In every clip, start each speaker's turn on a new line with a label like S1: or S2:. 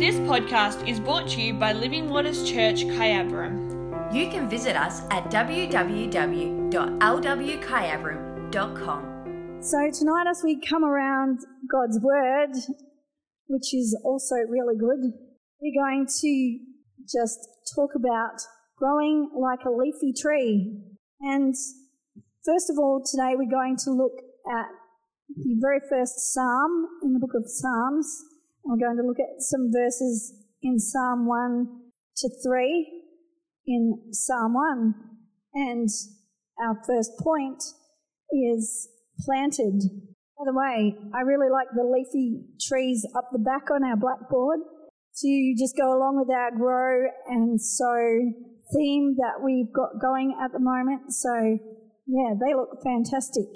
S1: This podcast is brought to you by Living Waters Church, Kyabram.
S2: You can visit us at www.lwkyabram.com.
S3: So tonight, as we come around God's Word, which is also really good, we're going to just talk about growing like a leafy tree. And first of all, today we're going to look at the very first psalm in the book of Psalms. We're going to look at some verses in Psalm 1 to 3 in Psalm 1. And our first point is planted. By the way, I really like the leafy trees up the back on our blackboard to just go along with our grow and sow theme that we've got going at the moment. So, yeah, they look fantastic.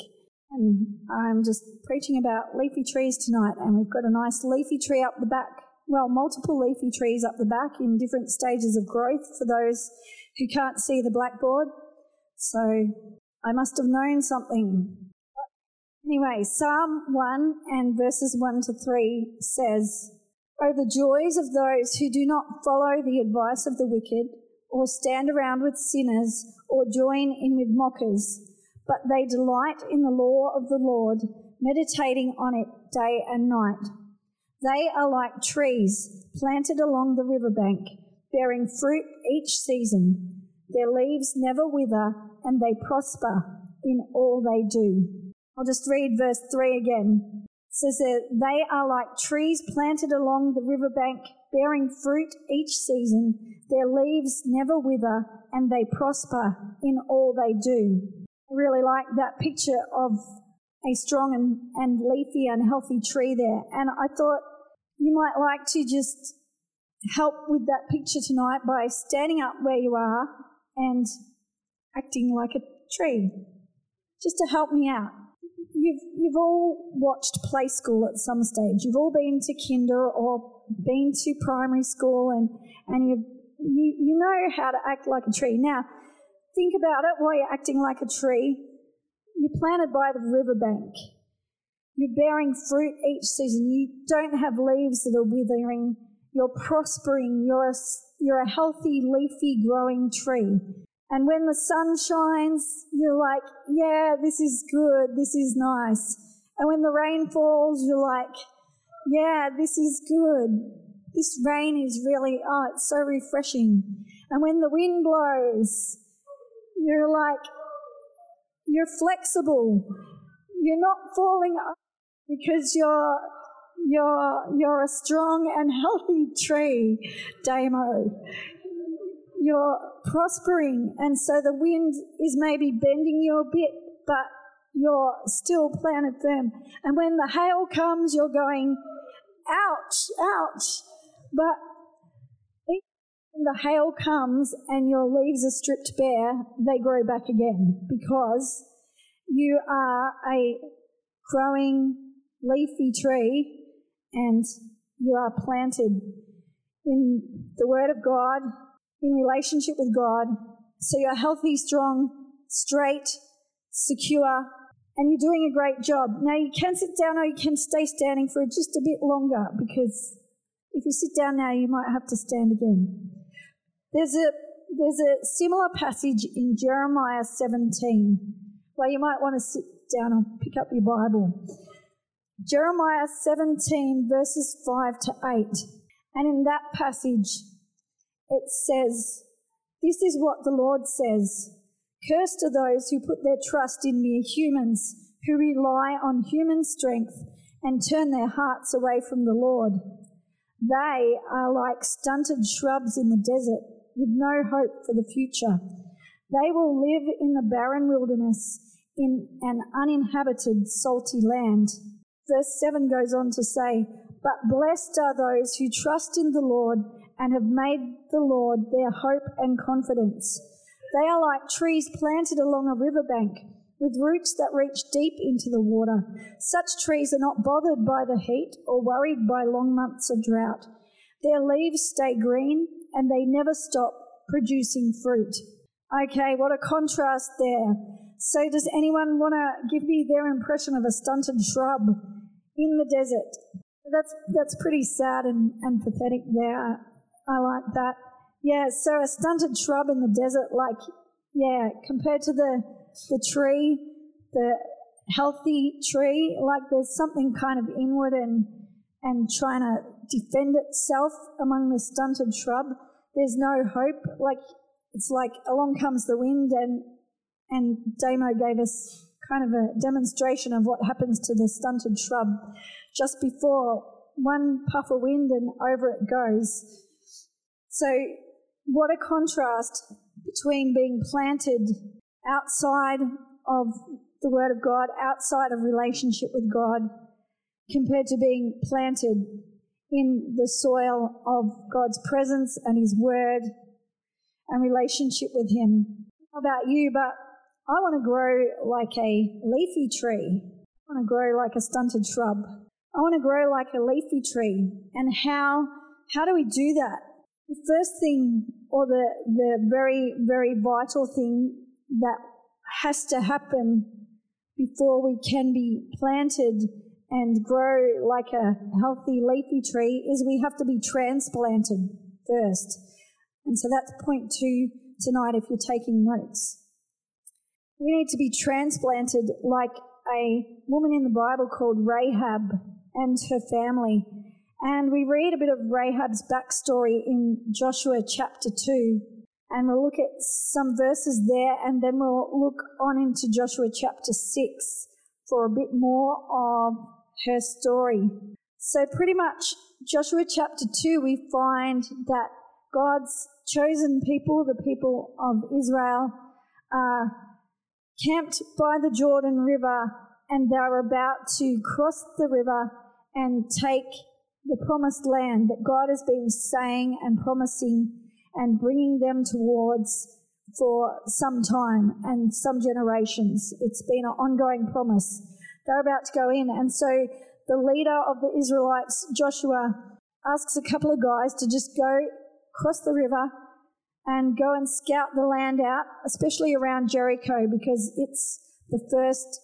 S3: And I'm just preaching about leafy trees tonight, and we've got a nice leafy tree up the back. Well, multiple leafy trees up the back in different stages of growth for those who can't see the blackboard. So I must have known something. Anyway, Psalm 1 and verses 1 to 3 says, Oh, the joys of those who do not follow the advice of the wicked, or stand around with sinners, or join in with mockers but they delight in the law of the Lord, meditating on it day and night. They are like trees planted along the riverbank, bearing fruit each season. Their leaves never wither, and they prosper in all they do. I'll just read verse 3 again. It says that they are like trees planted along the riverbank, bearing fruit each season. Their leaves never wither, and they prosper in all they do. I really like that picture of a strong and, and leafy and healthy tree there. And I thought you might like to just help with that picture tonight by standing up where you are and acting like a tree, just to help me out. You've, you've all watched play school at some stage. You've all been to kinder or been to primary school and, and you you, you know how to act like a tree. Now, Think about it while you're acting like a tree. You're planted by the riverbank. You're bearing fruit each season. You don't have leaves that are withering. You're prospering. You're a, you're a healthy, leafy, growing tree. And when the sun shines, you're like, yeah, this is good. This is nice. And when the rain falls, you're like, yeah, this is good. This rain is really, oh, it's so refreshing. And when the wind blows, you're like, you're flexible. You're not falling because you're you're you're a strong and healthy tree, Damo. You're prospering, and so the wind is maybe bending you a bit, but you're still planted firm. And when the hail comes, you're going, ouch, ouch. But when the hail comes and your leaves are stripped bare, they grow back again because you are a growing leafy tree and you are planted in the Word of God, in relationship with God. So you're healthy, strong, straight, secure, and you're doing a great job. Now you can sit down or you can stay standing for just a bit longer because if you sit down now, you might have to stand again. There's a, there's a similar passage in Jeremiah 17 where you might want to sit down and pick up your Bible. Jeremiah 17, verses 5 to 8. And in that passage, it says, This is what the Lord says Cursed are those who put their trust in mere humans, who rely on human strength and turn their hearts away from the Lord. They are like stunted shrubs in the desert with no hope for the future. They will live in the barren wilderness in an uninhabited, salty land. Verse 7 goes on to say, But blessed are those who trust in the Lord and have made the Lord their hope and confidence. They are like trees planted along a riverbank with roots that reach deep into the water. Such trees are not bothered by the heat or worried by long months of drought. Their leaves stay green and they never stop producing fruit. Okay, what a contrast there. So, does anyone want to give me their impression of a stunted shrub in the desert? That's that's pretty sad and, and pathetic there. I like that. Yeah, so a stunted shrub in the desert, like yeah, compared to the the tree, the healthy tree, like there's something kind of inward and and trying to defend itself among the stunted shrub. There's no hope. Like it's like along comes the wind and and Damo gave us kind of a demonstration of what happens to the stunted shrub just before one puff of wind and over it goes. So, what a contrast between being planted outside of the Word of God, outside of relationship with God, compared to being planted in the soil of God's presence and His Word and relationship with Him. How about you? But I want to grow like a leafy tree. I want to grow like a stunted shrub. I want to grow like a leafy tree. And how, how do we do that? The first thing, or the, the very, very vital thing that has to happen before we can be planted and grow like a healthy leafy tree is we have to be transplanted first. And so that's point two tonight if you're taking notes. We need to be transplanted like a woman in the Bible called Rahab and her family. And we read a bit of Rahab's backstory in Joshua chapter 2. And we'll look at some verses there and then we'll look on into Joshua chapter 6 for a bit more of her story. So, pretty much, Joshua chapter 2, we find that God's chosen people, the people of Israel, are camped by the Jordan River and they're about to cross the river and take the promised land that God has been saying and promising and bringing them towards for some time and some generations. It's been an ongoing promise. They're about to go in. And so the leader of the Israelites, Joshua, asks a couple of guys to just go cross the river and go and scout the land out, especially around Jericho, because it's the first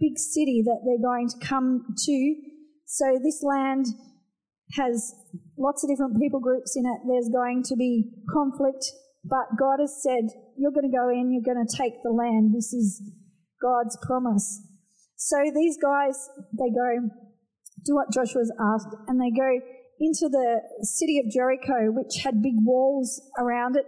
S3: big city that they're going to come to. So this land has lots of different people groups in it. There's going to be conflict, but God has said, You're going to go in, you're going to take the land. This is God's promise. So these guys, they go, do what Joshua's asked, and they go into the city of Jericho, which had big walls around it,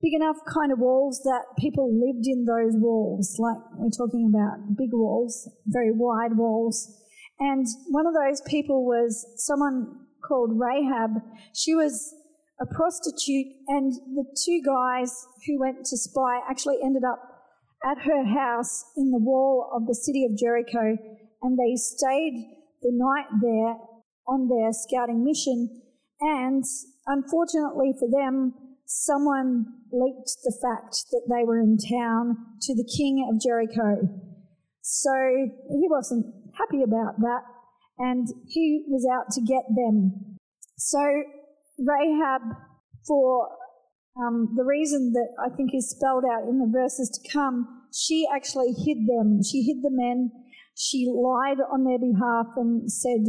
S3: big enough kind of walls that people lived in those walls. Like we're talking about big walls, very wide walls. And one of those people was someone called Rahab. She was a prostitute, and the two guys who went to spy actually ended up at her house in the wall of the city of Jericho, and they stayed the night there on their scouting mission, and unfortunately for them, someone leaked the fact that they were in town to the king of Jericho. So he wasn't happy about that, and he was out to get them. So Rahab, for um, the reason that I think is spelled out in the verses to come, she actually hid them. She hid the men. She lied on their behalf and said,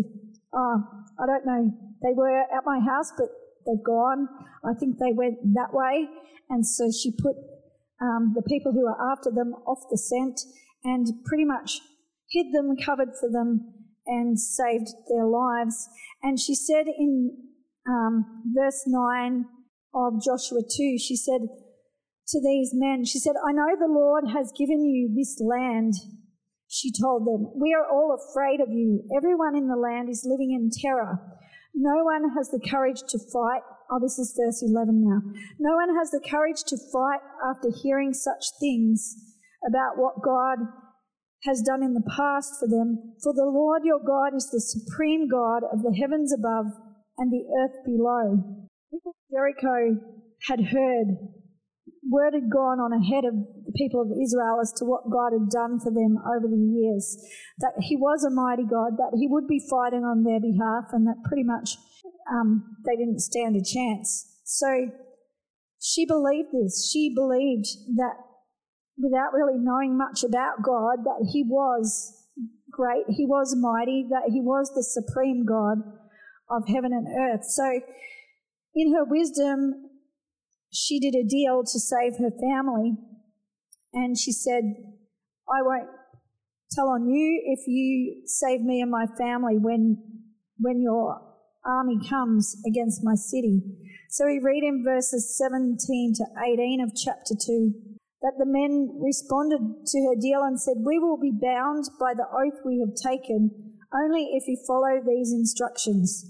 S3: uh, I don't know. They were at my house, but they've gone. I think they went that way. And so she put um, the people who were after them off the scent and pretty much hid them, covered for them, and saved their lives. And she said in um, verse 9 of Joshua 2, she said to these men, she said, I know the Lord has given you this land she told them, We are all afraid of you. Everyone in the land is living in terror. No one has the courage to fight. Oh, this is verse 11 now. No one has the courage to fight after hearing such things about what God has done in the past for them. For the Lord your God is the supreme God of the heavens above and the earth below. Jericho had heard word had gone on ahead of the people of Israel as to what God had done for them over the years. That He was a mighty God, that He would be fighting on their behalf, and that pretty much um, they didn't stand a chance. So she believed this. She believed that without really knowing much about God, that He was great, he was mighty, that he was the supreme God of heaven and earth. So, in her wisdom, she did a deal to save her family, and she said, I won't tell on you if you save me and my family when, when your army comes against my city. So we read in verses 17 to 18 of chapter 2 that the men responded to her deal and said, We will be bound by the oath we have taken only if you follow these instructions.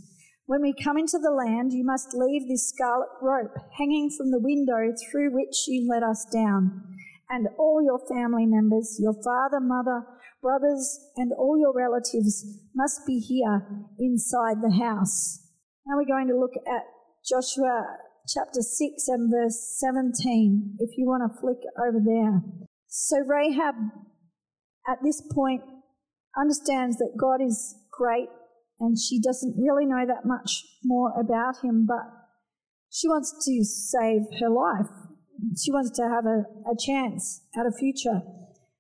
S3: When we come into the land, you must leave this scarlet rope hanging from the window through which you let us down. And all your family members, your father, mother, brothers, and all your relatives must be here inside the house. Now we're going to look at Joshua chapter 6 and verse 17, if you want to flick over there. So Rahab, at this point, understands that God is great and she doesn't really know that much more about him, but she wants to save her life. She wants to have a, a chance at a future.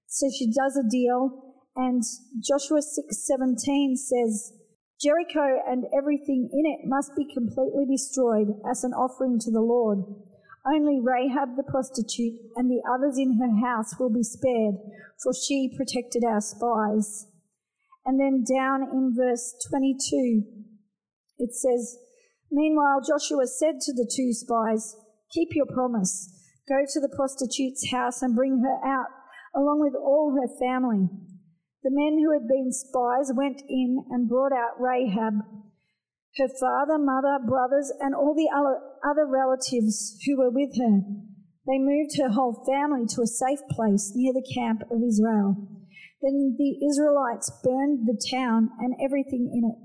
S3: So she does a deal, and Joshua 6:17 says, Jericho and everything in it must be completely destroyed as an offering to the Lord. Only Rahab the prostitute and the others in her house will be spared, for she protected our spies. And then down in verse 22, it says, Meanwhile, Joshua said to the two spies, Keep your promise. Go to the prostitute's house and bring her out, along with all her family. The men who had been spies went in and brought out Rahab, her father, mother, brothers, and all the other relatives who were with her. They moved her whole family to a safe place near the camp of Israel. Then the Israelites burned the town and everything in it.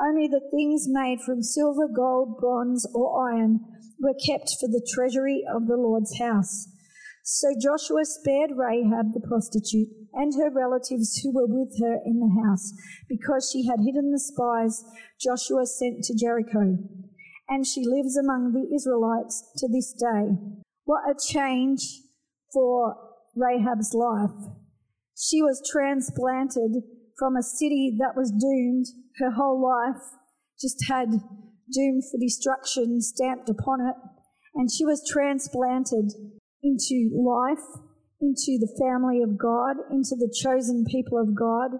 S3: Only the things made from silver, gold, bronze, or iron were kept for the treasury of the Lord's house. So Joshua spared Rahab the prostitute and her relatives who were with her in the house, because she had hidden the spies Joshua sent to Jericho. And she lives among the Israelites to this day. What a change for Rahab's life. She was transplanted from a city that was doomed her whole life, just had doom for destruction stamped upon it, and she was transplanted into life, into the family of God, into the chosen people of God.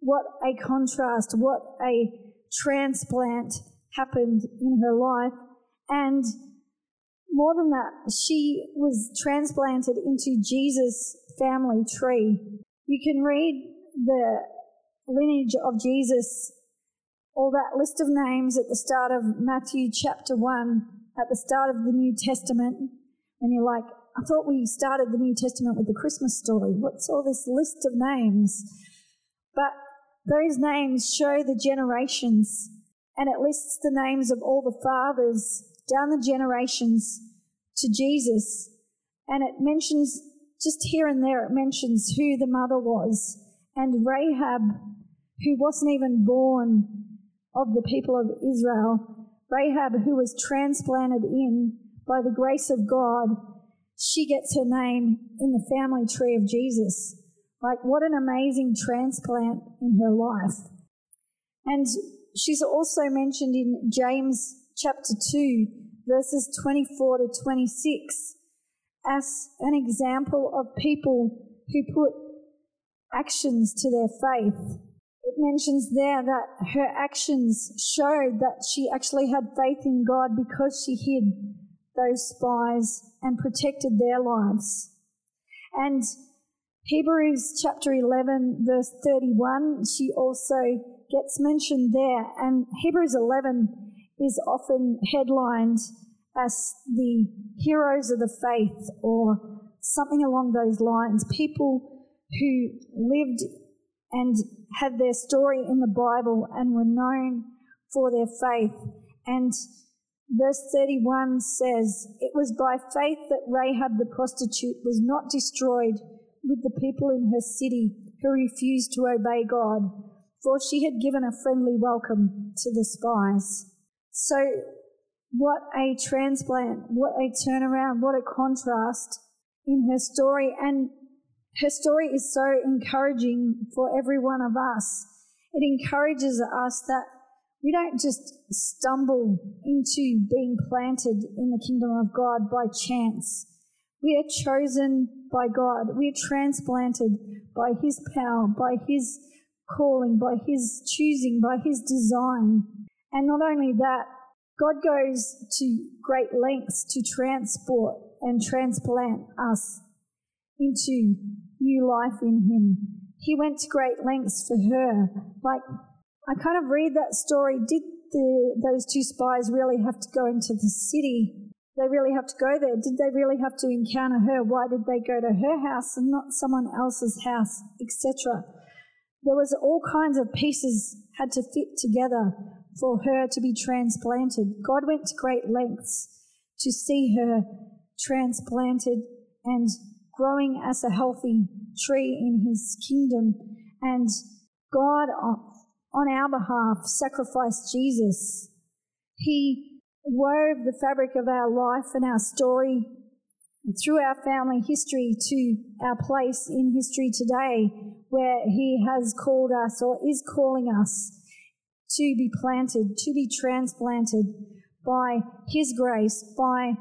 S3: What a contrast, what a transplant happened in her life. And more than that, she was transplanted into Jesus' family tree. You can read the lineage of Jesus, all that list of names at the start of Matthew chapter 1, at the start of the New Testament and you're like, I thought we started the New Testament with the Christmas story. What's all this list of names? But those names show the generations, and it lists the names of all the fathers down the generations to Jesus. And it mentions, just here and there, it mentions who the mother was. And Rahab, who wasn't even born of the people of Israel, Rahab, who was transplanted in by the grace of God, she gets her name in the family tree of Jesus. Like, what an amazing transplant in her life. And she's also mentioned in James chapter 2, verses 24 to 26, as an example of people who put actions to their faith. It mentions there that her actions showed that she actually had faith in God because she hid those spies and protected their lives. And Hebrews chapter 11, verse 31, she also gets mentioned there. And Hebrews 11 is often headlined as the heroes of the faith or something along those lines. People who lived and had their story in the Bible and were known for their faith. And Verse 31 says, It was by faith that Rahab the prostitute was not destroyed with the people in her city who refused to obey God, for she had given a friendly welcome to the spies. So, what a transplant, what a turnaround, what a contrast in her story. And Her story is so encouraging for every one of us. It encourages us that we don't just stumble into being planted in the kingdom of God by chance. We are chosen by God. We are transplanted by His power, by His calling, by His choosing, by His design. And not only that, God goes to great lengths to transport and transplant us into new life in Him. He went to great lengths for her. Like, I kind of read that story. Did the, those two spies really have to go into the city? They really have to go there. Did they really have to encounter her? Why did they go to her house and not someone else's house, etc.? There was all kinds of pieces had to fit together for her to be transplanted. God went to great lengths to see her transplanted and growing as a healthy tree in his kingdom. And God, on our behalf, sacrificed Jesus. He wove the fabric of our life and our story through our family history to our place in history today, where He has called us or is calling us to be planted, to be transplanted by His grace, by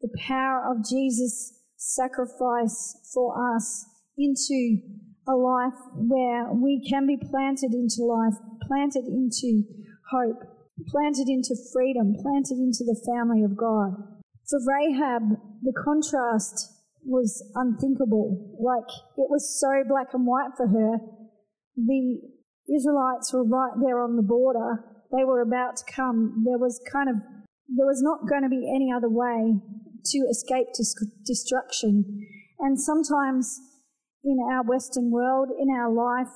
S3: the power of Jesus' sacrifice for us into a life where we can be planted into life, planted into hope, planted into freedom, planted into the family of God. For Rahab, the contrast was unthinkable. Like, it was so black and white for her. The Israelites were right there on the border. They were about to come. There was kind of, there was not going to be any other way to escape destruction. And sometimes in our Western world, in our life,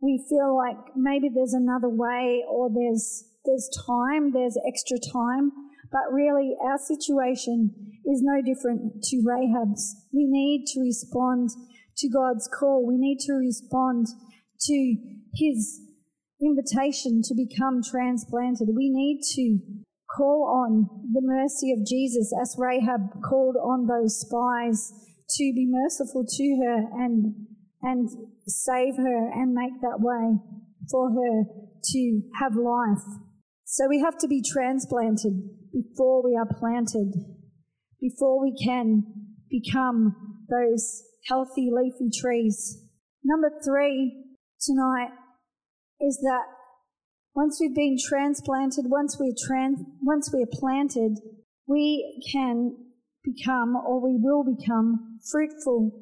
S3: we feel like maybe there's another way or there's, there's time, there's extra time. But really, our situation is no different to Rahab's. We need to respond to God's call. We need to respond to his invitation to become transplanted. We need to call on the mercy of Jesus as Rahab called on those spies to be merciful to her and and save her and make that way for her to have life. So we have to be transplanted before we are planted, before we can become those healthy leafy trees. Number three tonight is that once we've been transplanted, once we're trans, once we're planted, we can become or we will become fruitful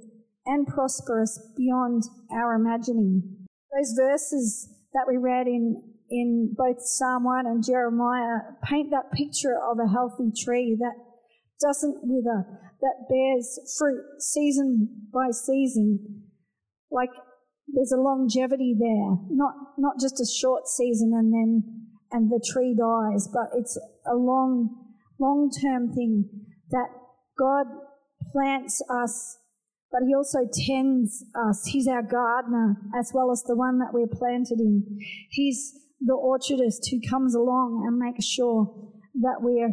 S3: and prosperous beyond our imagining. Those verses that we read in, in both Psalm 1 and Jeremiah paint that picture of a healthy tree that doesn't wither, that bears fruit season by season. Like there's a longevity there, not, not just a short season and then and the tree dies, but it's a long, long term thing that God plants us but he also tends us. He's our gardener as well as the one that we're planted in. He's the orchardist who comes along and makes sure that we're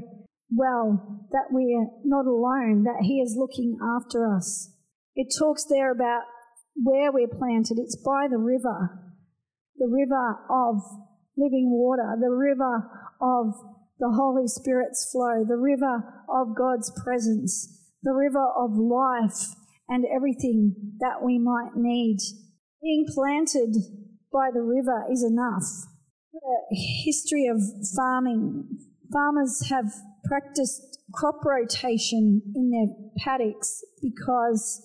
S3: well, that we're not alone, that he is looking after us. It talks there about where we're planted. It's by the river, the river of living water, the river of the Holy Spirit's flow, the river of God's presence, the river of life and everything that we might need. Being planted by the river is enough. The history of farming, farmers have practiced crop rotation in their paddocks because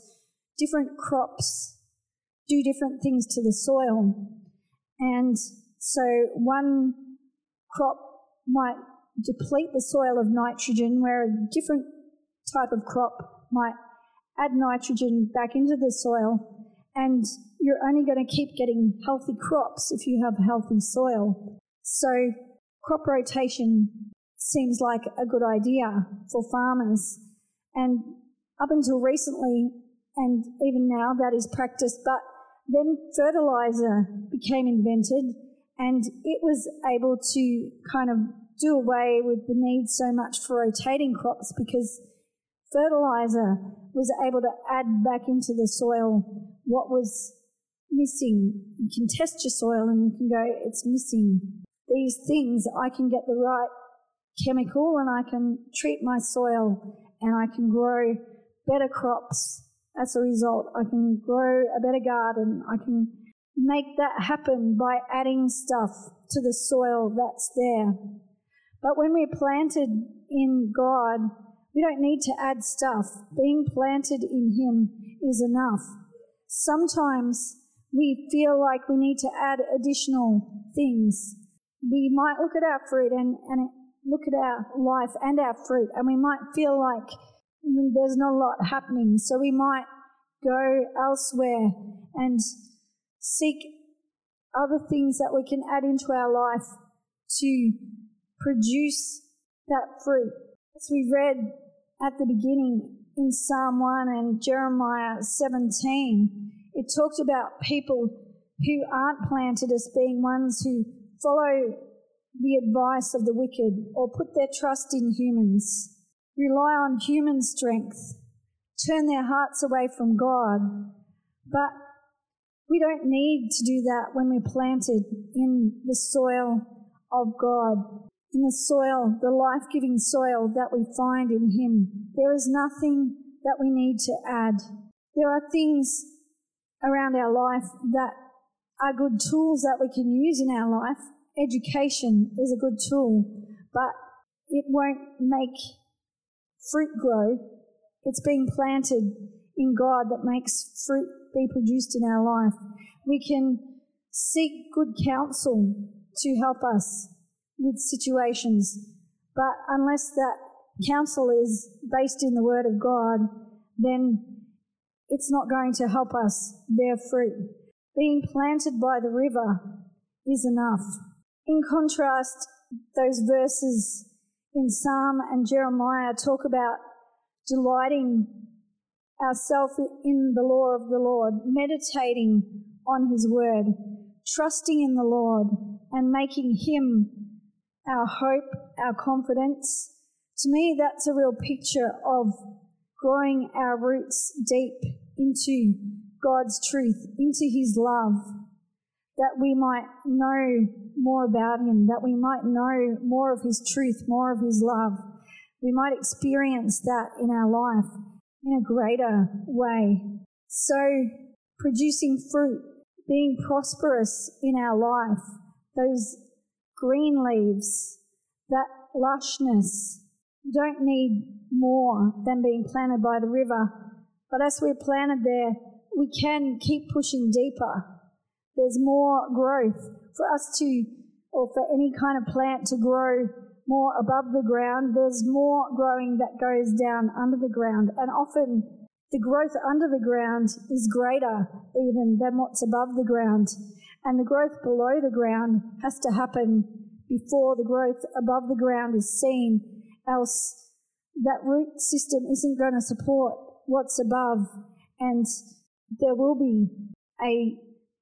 S3: different crops do different things to the soil. And so one crop might deplete the soil of nitrogen, where a different type of crop might add nitrogen back into the soil, and you're only going to keep getting healthy crops if you have healthy soil. So, crop rotation seems like a good idea for farmers. And up until recently, and even now, that is practiced, but then fertilizer became invented and it was able to kind of do away with the need so much for rotating crops because fertilizer was able to add back into the soil what was missing. You can test your soil and you can go, it's missing these things. I can get the right chemical and I can treat my soil and I can grow better crops as a result. I can grow a better garden. I can make that happen by adding stuff to the soil that's there. But when we're planted in God, we don't need to add stuff. Being planted in Him is enough. Sometimes we feel like we need to add additional things. We might look at our fruit and, and look at our life and our fruit, and we might feel like Mm-hmm. there's not a lot happening. So we might go elsewhere and seek other things that we can add into our life to produce that fruit. As we read at the beginning in Psalm 1 and Jeremiah 17, it talked about people who aren't planted as being ones who follow the advice of the wicked or put their trust in humans, rely on human strength, turn their hearts away from God. But we don't need to do that when we're planted in the soil of God, in the soil, the life giving soil that we find in Him. There is nothing that we need to add. There are things around our life that are good tools that we can use in our life. Education is a good tool, but it won't make fruit grow. It's being planted in God that makes fruit be produced in our life. We can seek good counsel to help us with situations, but unless that counsel is based in the Word of God, then it's not going to help us bear fruit. Being planted by the river is enough. In contrast, those verses in Psalm and Jeremiah talk about delighting ourselves in the law of the Lord, meditating on His word, trusting in the Lord, and making Him our hope, our confidence. To me, that's a real picture of growing our roots deep into God's truth, into His love, that we might know more about Him, that we might know more of His truth, more of His love. We might experience that in our life in a greater way. So, producing fruit, being prosperous in our life, those green leaves, that lushness, you don't need more than being planted by the river. But as we're planted there, we can keep pushing deeper. There's more growth for us to, or for any kind of plant to grow more above the ground. There's more growing that goes down under the ground. And often the growth under the ground is greater even than what's above the ground. And the growth below the ground has to happen before the growth above the ground is seen, else that root system isn't going to support what's above, and there will be a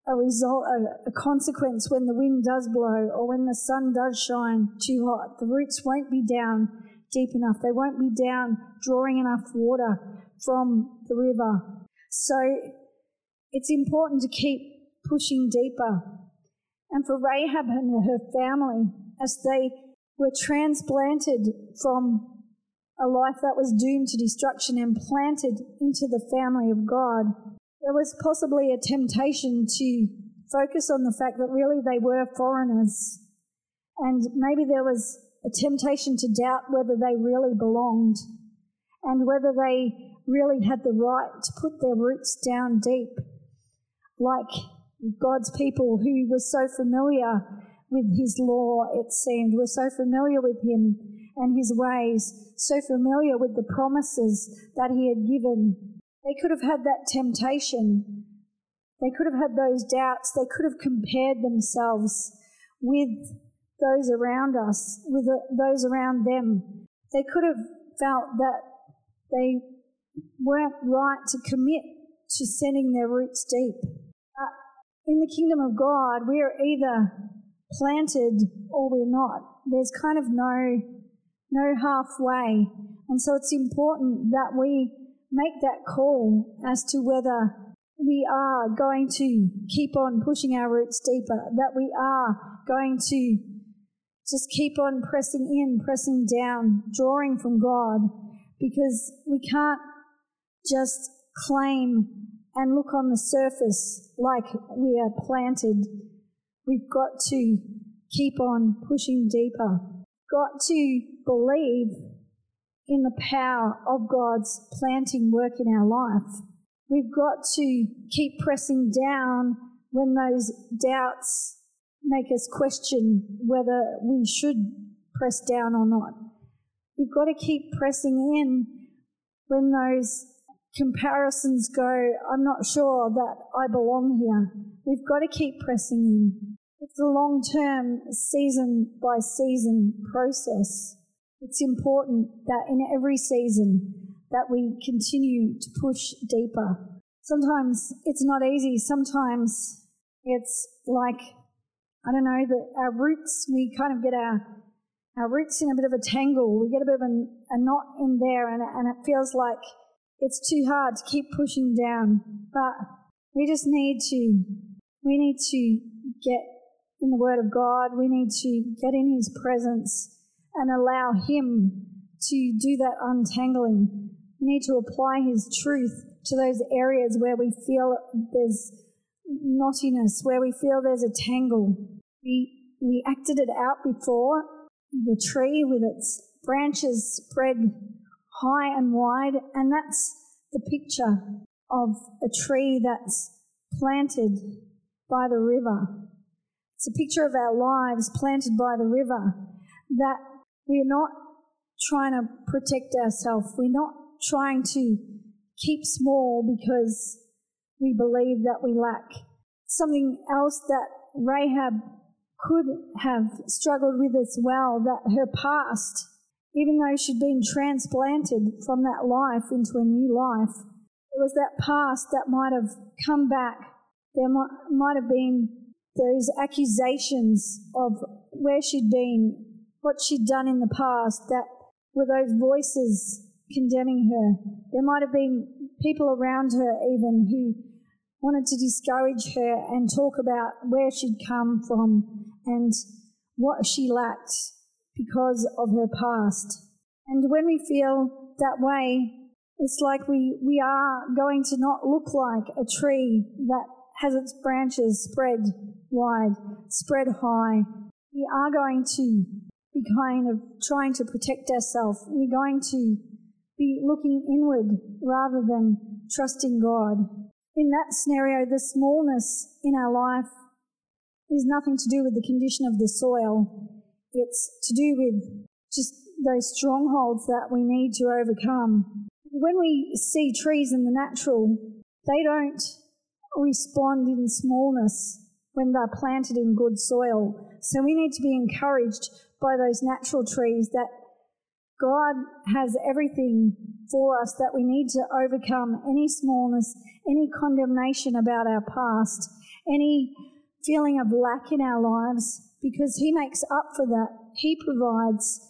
S3: a result, a, a, consequence when the wind does blow or when the sun does shine too hot. The roots won't be down deep enough. They won't be down drawing enough water from the river. So it's important to keep pushing deeper. And for Rahab and her family, as they were transplanted from a life that was doomed to destruction and planted into the family of God, there was possibly a temptation to focus on the fact that really they were foreigners. And maybe there was a temptation to doubt whether they really belonged and whether they really had the right to put their roots down deep, like God's people who were so familiar with His law, it seemed, were so familiar with Him and His ways, so familiar with the promises that He had given they could have had that temptation. They could have had those doubts. They could have compared themselves with those around us, with those around them. They could have felt that they weren't right to commit to sending their roots deep. But in the kingdom of God, we are either planted or we're not. There's kind of no, no halfway. And so it's important that we make that call as to whether we are going to keep on pushing our roots deeper, that we are going to just keep on pressing in, pressing down, drawing from God, because we can't just claim and look on the surface like we are planted. We've got to keep on pushing deeper. Got to believe in the power of God's planting work in our life. We've got to keep pressing down when those doubts make us question whether we should press down or not. We've got to keep pressing in when those comparisons go, I'm not sure that I belong here. We've got to keep pressing in. It's a long term, season by season process. It's important that in every season that we continue to push deeper. Sometimes it's not easy. Sometimes it's like, I don't know, that our roots, we kind of get our, our roots in a bit of a tangle. We get a bit of a, a knot in there and, and it feels like it's too hard to keep pushing down. But we just need to, we need to get in the Word of God. We need to get in His presence and allow Him to do that untangling. We need to apply His truth to those areas where we feel there's knottiness, where we feel there's a tangle. We, we acted it out before. The tree with its branches spread high and wide, and that's the picture of a tree that's planted by the river. It's a picture of our lives planted by the river that we're not trying to protect ourselves. We're not trying to keep small because we believe that we lack. Something else that Rahab could have struggled with as well, that her past, even though she'd been transplanted from that life into a new life, it was that past that might have come back. There might, might have been those accusations of where she'd been, what she'd done in the past, that were those voices condemning her. There might have been people around her even who wanted to discourage her and talk about where she'd come from and what she lacked because of her past. And when we feel that way, it's like we, we are going to not look like a tree that has its branches spread wide, spread high. We are going to be kind of trying to protect ourselves. We're going to be looking inward rather than trusting God. In that scenario, the smallness in our life is nothing to do with the condition of the soil. It's to do with just those strongholds that we need to overcome. When we see trees in the natural, they don't respond in smallness when they're planted in good soil. So we need to be encouraged by those natural trees that God has everything for us that we need to overcome any smallness, any condemnation about our past, any feeling of lack in our lives, because He makes up for that. He provides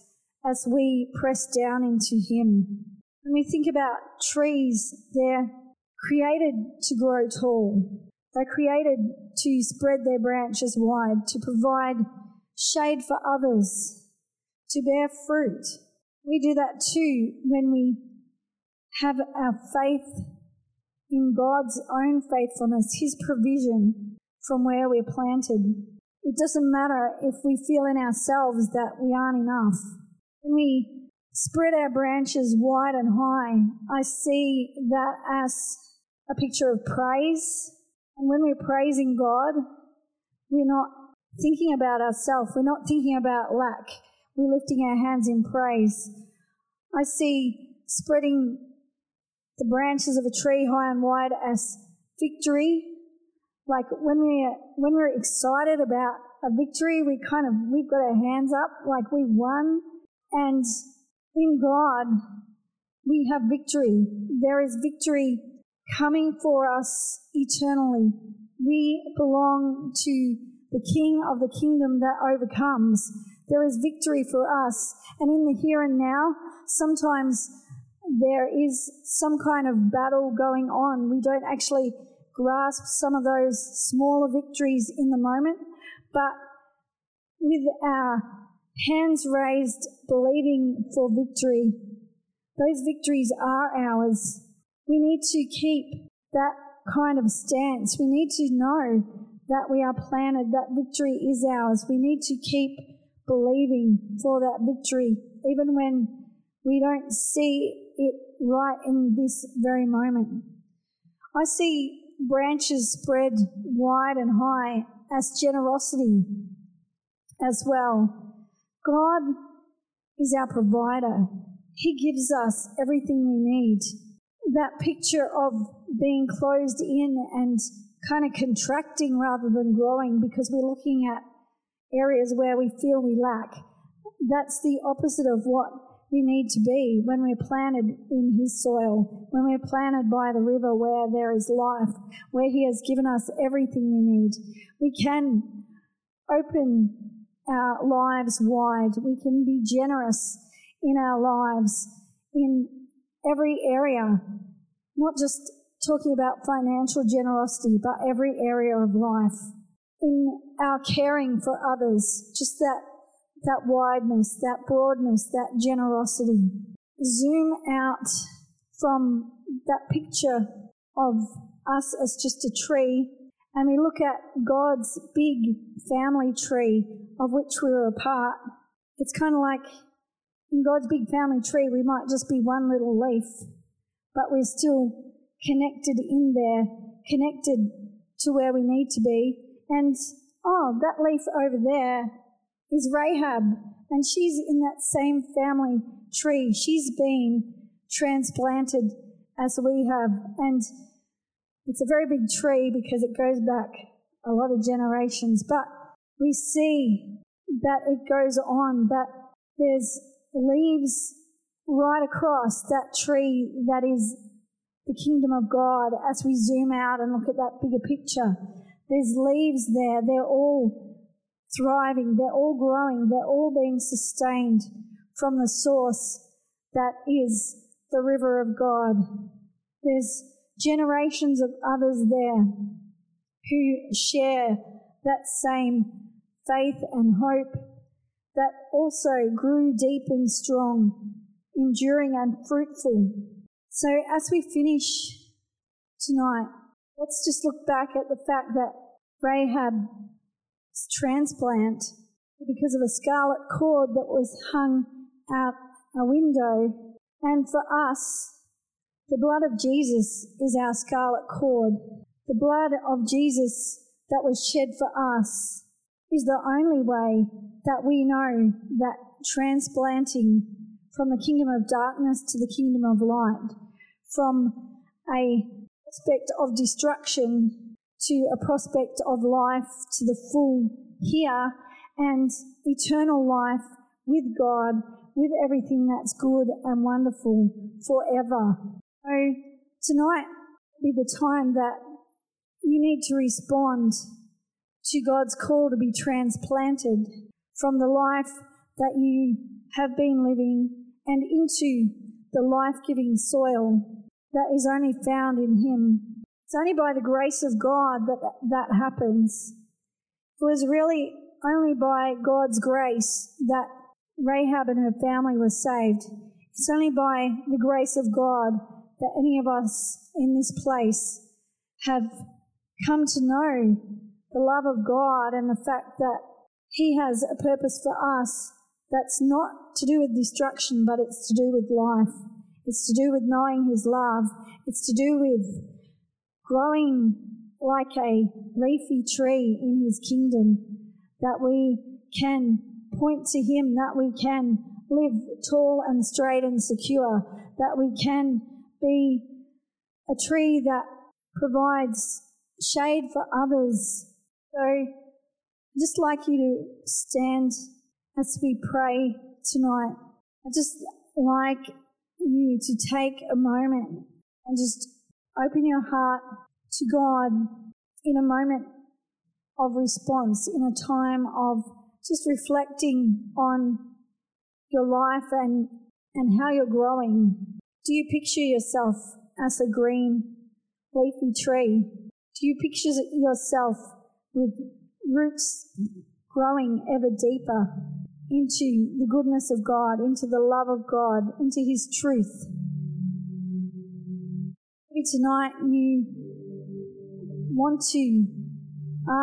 S3: as we press down into Him. When we think about trees, they're created to grow tall. They're created to spread their branches wide, to provide shade for others, to bear fruit. We do that too when we have our faith in God's own faithfulness, His provision from where we're planted. It doesn't matter if we feel in ourselves that we aren't enough. When we spread our branches wide and high, I see that as a picture of praise. And when we're praising God, we're not thinking about ourselves, we're not thinking about lack, we're lifting our hands in praise. I see spreading the branches of a tree high and wide as victory. Like when we're when we're excited about a victory, we kind of we've got our hands up like we won. And in God, we have victory. There is victory coming for us eternally. We belong to the King of the kingdom that overcomes. There is victory for us. And in the here and now, sometimes there is some kind of battle going on. We don't actually grasp some of those smaller victories in the moment, but with our hands raised, believing for victory, those victories are ours. We need to keep that kind of stance. We need to know that we are planted, that victory is ours. We need to keep believing for that victory, even when we don't see it right in this very moment. I see branches spread wide and high as generosity as well. God is our provider. He gives us everything we need. That picture of being closed in and kind of contracting rather than growing because we're looking at areas where we feel we lack. That's the opposite of what we need to be when we're planted in His soil, when we're planted by the river where there is life, where He has given us everything we need. We can open our lives wide. We can be generous in our lives in every area, not just talking about financial generosity, but every area of life. In our caring for others, just that, that wideness, that broadness, that generosity. Zoom out from that picture of us as just a tree and we look at God's big family tree of which we're a part. It's kind of like in God's big family tree, we might just be one little leaf, but we're still connected in there, connected to where we need to be. And oh, that leaf over there is Rahab, and she's in that same family tree. She's been transplanted as we have. And it's a very big tree because it goes back a lot of generations, but we see that it goes on, that there's leaves right across that tree that is the kingdom of God as we zoom out and look at that bigger picture. There's leaves there, they're all thriving, they're all growing, they're all being sustained from the source that is the river of God. There's generations of others there who share that same faith and hope that also grew deep and strong, enduring and fruitful. So, as we finish tonight, let's just look back at the fact that Rahab's transplant, because of a scarlet cord that was hung out a window, and for us, the blood of Jesus is our scarlet cord. The blood of Jesus that was shed for us is the only way that we know that transplanting from the kingdom of darkness to the kingdom of light from a prospect of destruction to a prospect of life to the full here and eternal life with God, with everything that's good and wonderful forever. So tonight be the time that you need to respond to God's call to be transplanted from the life that you have been living and into the life giving soil that is only found in Him. It's only by the grace of God that that happens. It was really only by God's grace that Rahab and her family were saved. It's only by the grace of God that any of us in this place have come to know the love of God and the fact that He has a purpose for us that's not to do with destruction, but it's to do with life. It's to do with knowing His love. It's to do with growing like a leafy tree in His kingdom, that we can point to Him, that we can live tall and straight and secure, that we can be a tree that provides shade for others. So, I'd just like you to stand as we pray tonight. I just like you to take a moment and just open your heart to God in a moment of response, in a time of just reflecting on your life and and how you're growing. Do you picture yourself as a green, leafy tree? Do you picture yourself with roots growing ever deeper into the goodness of God, into the love of God, into His truth? Maybe tonight you want to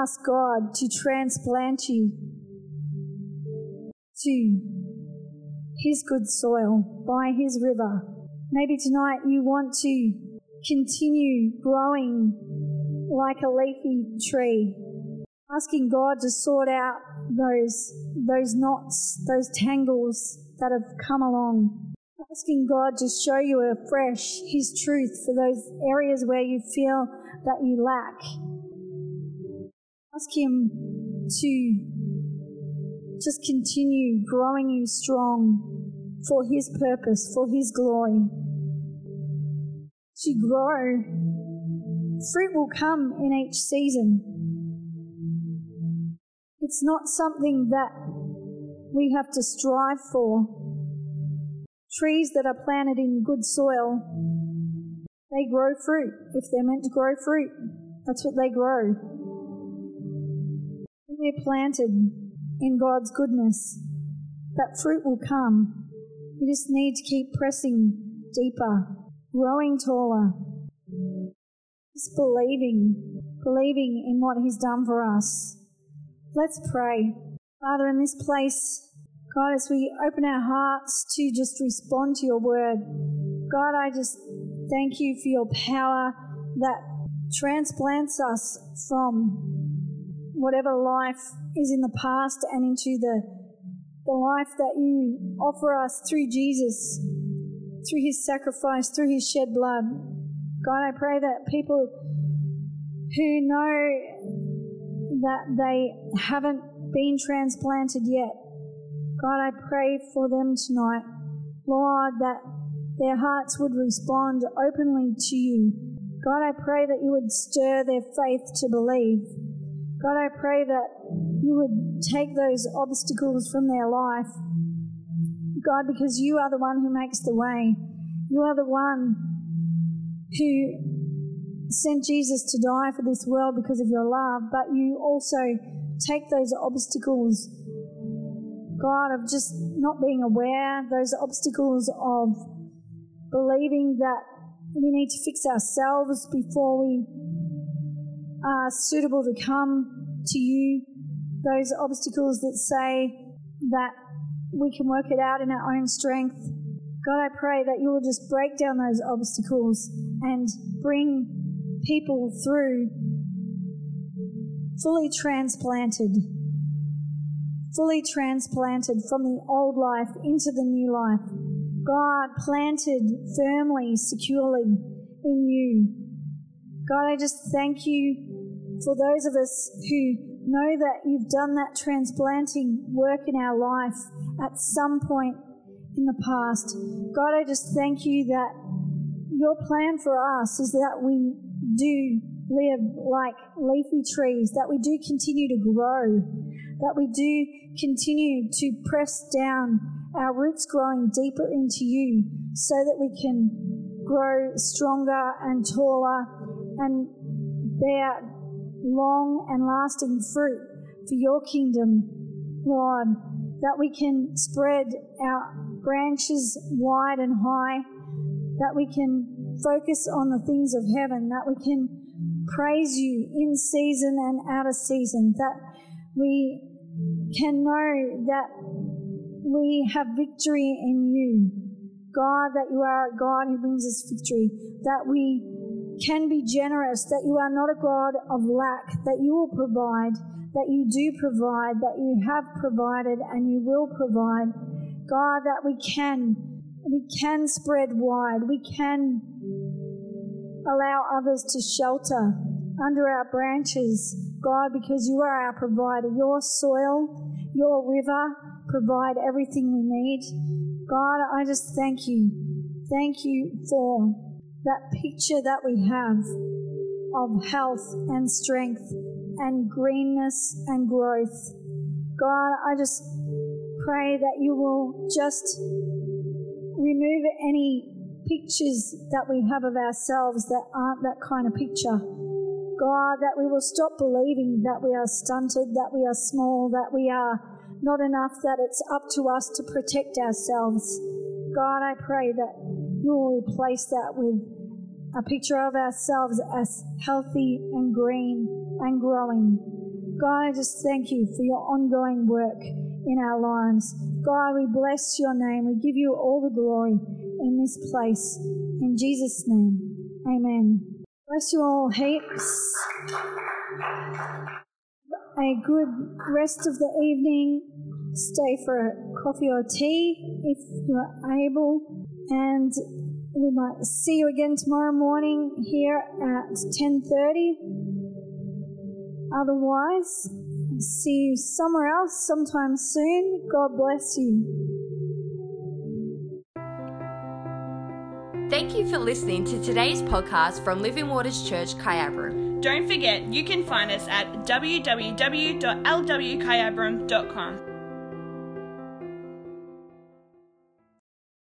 S3: ask God to transplant you to His good soil by His river. Maybe tonight you want to continue growing like a leafy tree, asking God to sort out those, those knots, those tangles that have come along. Asking God to show you afresh His truth for those areas where you feel that you lack. Ask Him to just continue growing you strong for His purpose, for His glory. To grow, fruit will come in each season. It's not something that we have to strive for. Trees that are planted in good soil, they grow fruit. If they're meant to grow fruit, that's what they grow. When we're planted in God's goodness, that fruit will come. We just need to keep pressing deeper, growing taller, just believing, believing in what He's done for us. Let's pray. Father, in this place, God, as we open our hearts to just respond to your word, God, I just thank you for your power that transplants us from whatever life is in the past and into the, the life that you offer us through Jesus, through his sacrifice, through his shed blood. God, I pray that people who know that they haven't been transplanted yet, God, I pray for them tonight, Lord, that their hearts would respond openly to you. God, I pray that you would stir their faith to believe. God, I pray that you would take those obstacles from their life. God, because you are the one who makes the way. You are the one who sent Jesus to die for this world because of your love, but you also take those obstacles, God, of just not being aware, those obstacles of believing that we need to fix ourselves before we are suitable to come to you, those obstacles that say that we can work it out in our own strength. God, I pray that you will just break down those obstacles and bring people through fully transplanted, fully transplanted from the old life into the new life. God, planted firmly, securely in you. God, I just thank you for those of us who know that you've done that transplanting work in our life at some point in the past. God, I just thank you that your plan for us is that we do live like leafy trees, that we do continue to grow, that we do continue to press down our roots growing deeper into you so that we can grow stronger and taller and bear long and lasting fruit for your kingdom, Lord, that we can spread our branches wide and high, that we can focus on the things of heaven, that we can praise you in season and out of season, that we can know that we have victory in you. God, that you are a God who brings us victory, that we can be generous, that you are not a God of lack, that you will provide, that you do provide, that you have provided and you will provide. God, that we can, we can spread wide, we can allow others to shelter under our branches, God, because you are our provider. Your soil, your river provide everything we need. God, I just thank you. Thank you for that picture that we have of health and strength and greenness and growth. God, I just pray that you will just remove any pictures that we have of ourselves that aren't that kind of picture. God, that we will stop believing that we are stunted, that we are small, that we are not enough, that it's up to us to protect ourselves. God, I pray that you will replace that with a picture of ourselves as healthy and green and growing. God, I just thank you for your ongoing work in our lives. God, we bless your name. We give you all the glory in this place. In Jesus' name, amen. Bless you all heaps. A good rest of the evening. Stay for a coffee or tea if you're able. And we might see you again tomorrow morning here at 10:30. Otherwise, see you somewhere else sometime soon. God bless you.
S2: Thank you for listening to today's podcast from Living Waters Church, Kyabram.
S1: Don't forget, you can find us at www.lwkyabram.com.